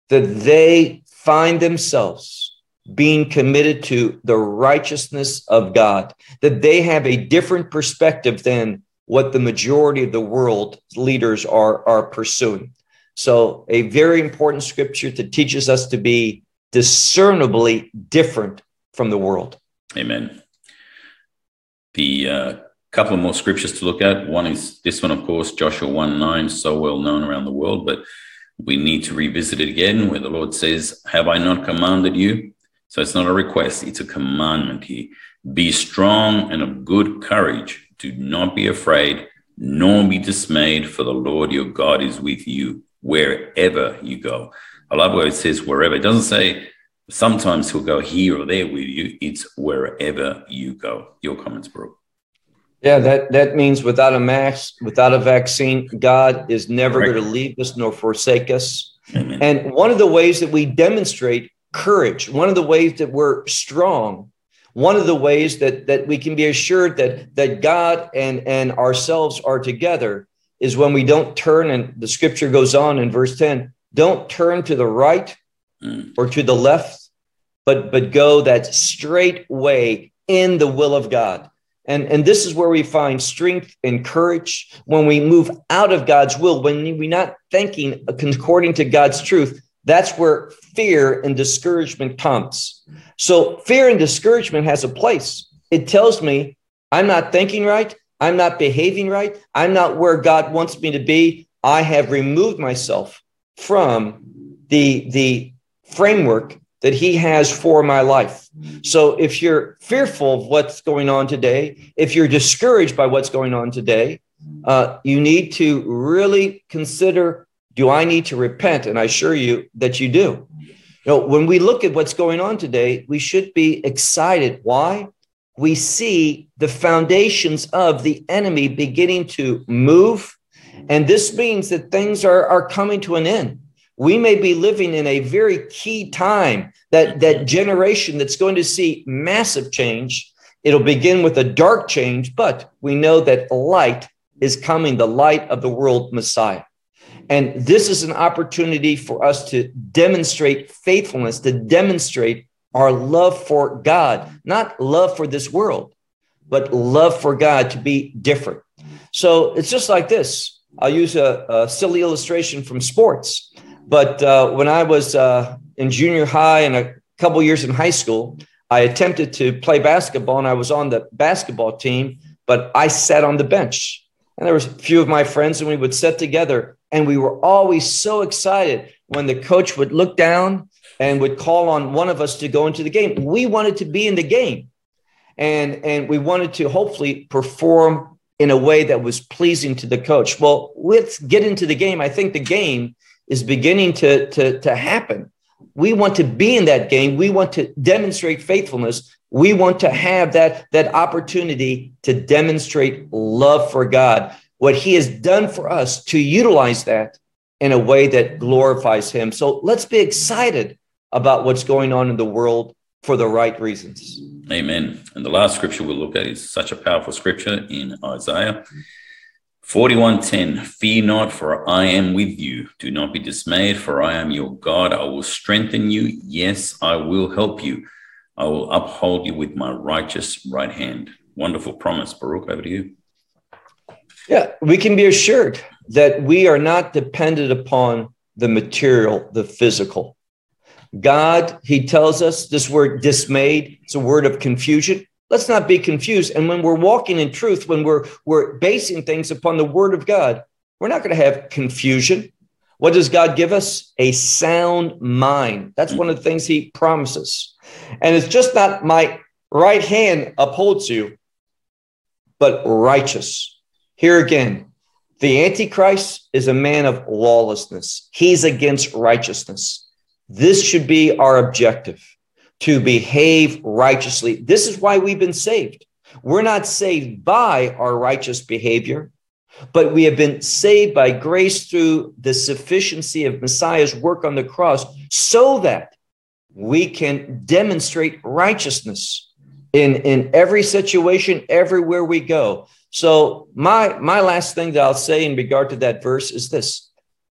That they find themselves being committed to the righteousness of God, that they have a different perspective than what the majority of the world leaders are, are pursuing. So, a very important scripture that teaches us to be discernibly different from the world. Amen. The uh, couple more scriptures to look at. One is this one, of course, Joshua 1 9, so well known around the world, but we need to revisit it again, where the Lord says, Have I not commanded you? So it's not a request, it's a commandment here. Be strong and of good courage. Do not be afraid, nor be dismayed, for the Lord your God is with you wherever you go. I love where it says wherever. It doesn't say sometimes he'll go here or there with you. It's wherever you go. Your comments, bro. Yeah, that, that means without a mask, without a vaccine, God is never going to leave us nor forsake us. Amen. And one of the ways that we demonstrate courage. One of the ways that we're strong, one of the ways that, that we can be assured that, that God and, and ourselves are together is when we don't turn, and the scripture goes on in verse 10 don't turn to the right mm. or to the left, but but go that straight way in the will of God. And, and this is where we find strength and courage when we move out of God's will, when we're not thinking according to God's truth. That's where fear and discouragement comes. So, fear and discouragement has a place. It tells me I'm not thinking right. I'm not behaving right. I'm not where God wants me to be. I have removed myself from the, the framework that He has for my life. So if you're fearful of what's going on today, if you're discouraged by what's going on today, uh, you need to really consider do I need to repent? And I assure you that you do. You know, when we look at what's going on today, we should be excited. Why? We see the foundations of the enemy beginning to move. And this means that things are, are coming to an end we may be living in a very key time that that generation that's going to see massive change it'll begin with a dark change but we know that light is coming the light of the world messiah and this is an opportunity for us to demonstrate faithfulness to demonstrate our love for god not love for this world but love for god to be different so it's just like this i'll use a, a silly illustration from sports but uh, when I was uh, in junior high and a couple years in high school, I attempted to play basketball and I was on the basketball team, but I sat on the bench. And there was a few of my friends and we would sit together and we were always so excited when the coach would look down and would call on one of us to go into the game. We wanted to be in the game and, and we wanted to hopefully perform in a way that was pleasing to the coach. Well, let's get into the game. I think the game is beginning to, to, to happen. We want to be in that game. We want to demonstrate faithfulness. We want to have that, that opportunity to demonstrate love for God, what He has done for us, to utilize that in a way that glorifies Him. So let's be excited about what's going on in the world for the right reasons. Amen. And the last scripture we'll look at is such a powerful scripture in Isaiah 41:10 Fear not for I am with you. Do not be dismayed for I am your God. I will strengthen you. Yes I will help you. I will uphold you with my righteous right hand. Wonderful promise. Baruch over to you Yeah we can be assured that we are not dependent upon the material the physical God he tells us this word dismayed it's a word of confusion Let's not be confused. And when we're walking in truth, when we're, we're basing things upon the word of God, we're not going to have confusion. What does God give us? A sound mind. That's one of the things he promises. And it's just not my right hand upholds you, but righteous. Here again, the Antichrist is a man of lawlessness, he's against righteousness. This should be our objective to behave righteously. This is why we've been saved. We're not saved by our righteous behavior, but we have been saved by grace through the sufficiency of Messiah's work on the cross so that we can demonstrate righteousness in, in every situation, everywhere we go. So, my, my last thing that I'll say in regard to that verse is this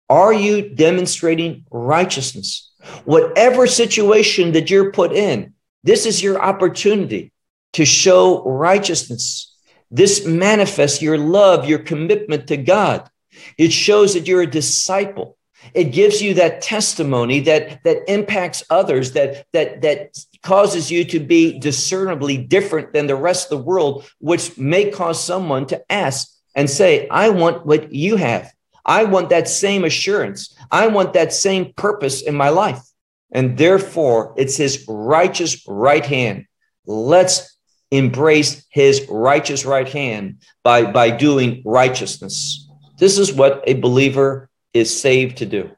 Are you demonstrating righteousness? Whatever situation that you're put in, this is your opportunity to show righteousness. This manifests your love, your commitment to God. It shows that you're a disciple. It gives you that testimony that, that impacts others, that, that, that causes you to be discernibly different than the rest of the world, which may cause someone to ask and say, I want what you have. I want that same assurance. I want that same purpose in my life. And therefore, it's his righteous right hand. Let's embrace his righteous right hand by, by doing righteousness. This is what a believer is saved to do.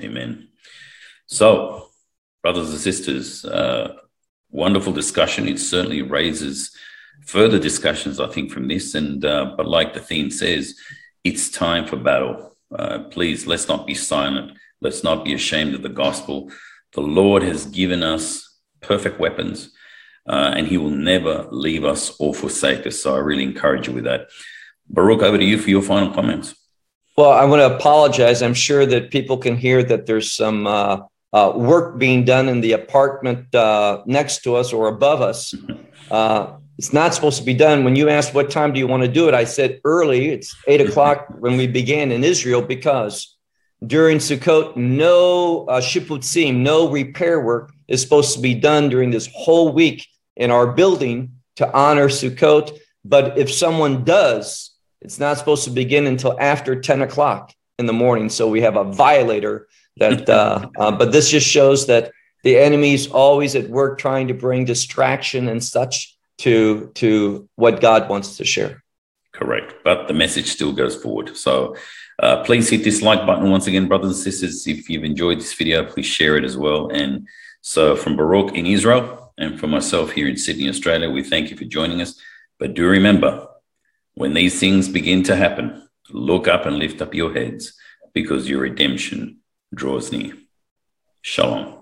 Amen. So, brothers and sisters, uh, wonderful discussion. It certainly raises further discussions, I think, from this. And uh, but like the theme says, it's time for battle. Uh, please, let's not be silent. Let's not be ashamed of the gospel. The Lord has given us perfect weapons, uh, and He will never leave us or forsake us. So I really encourage you with that. Baruch, over to you for your final comments. Well, I want to apologize. I'm sure that people can hear that there's some uh, work being done in the apartment uh, next to us or above us. Uh, it's not supposed to be done. When you asked what time do you want to do it, I said early. It's eight o'clock when we began in Israel because during Sukkot, no uh, shipputzim, no repair work is supposed to be done during this whole week in our building to honor Sukkot. But if someone does, it's not supposed to begin until after 10 o'clock in the morning. So we have a violator that, uh, uh, but this just shows that the enemy's always at work trying to bring distraction and such to to what God wants to share. Correct, but the message still goes forward. So uh, please hit this like button once again, brothers and sisters. If you've enjoyed this video, please share it as well. And so from Baruch in Israel and from myself here in Sydney, Australia, we thank you for joining us. But do remember, when these things begin to happen, look up and lift up your heads because your redemption near. Shalom.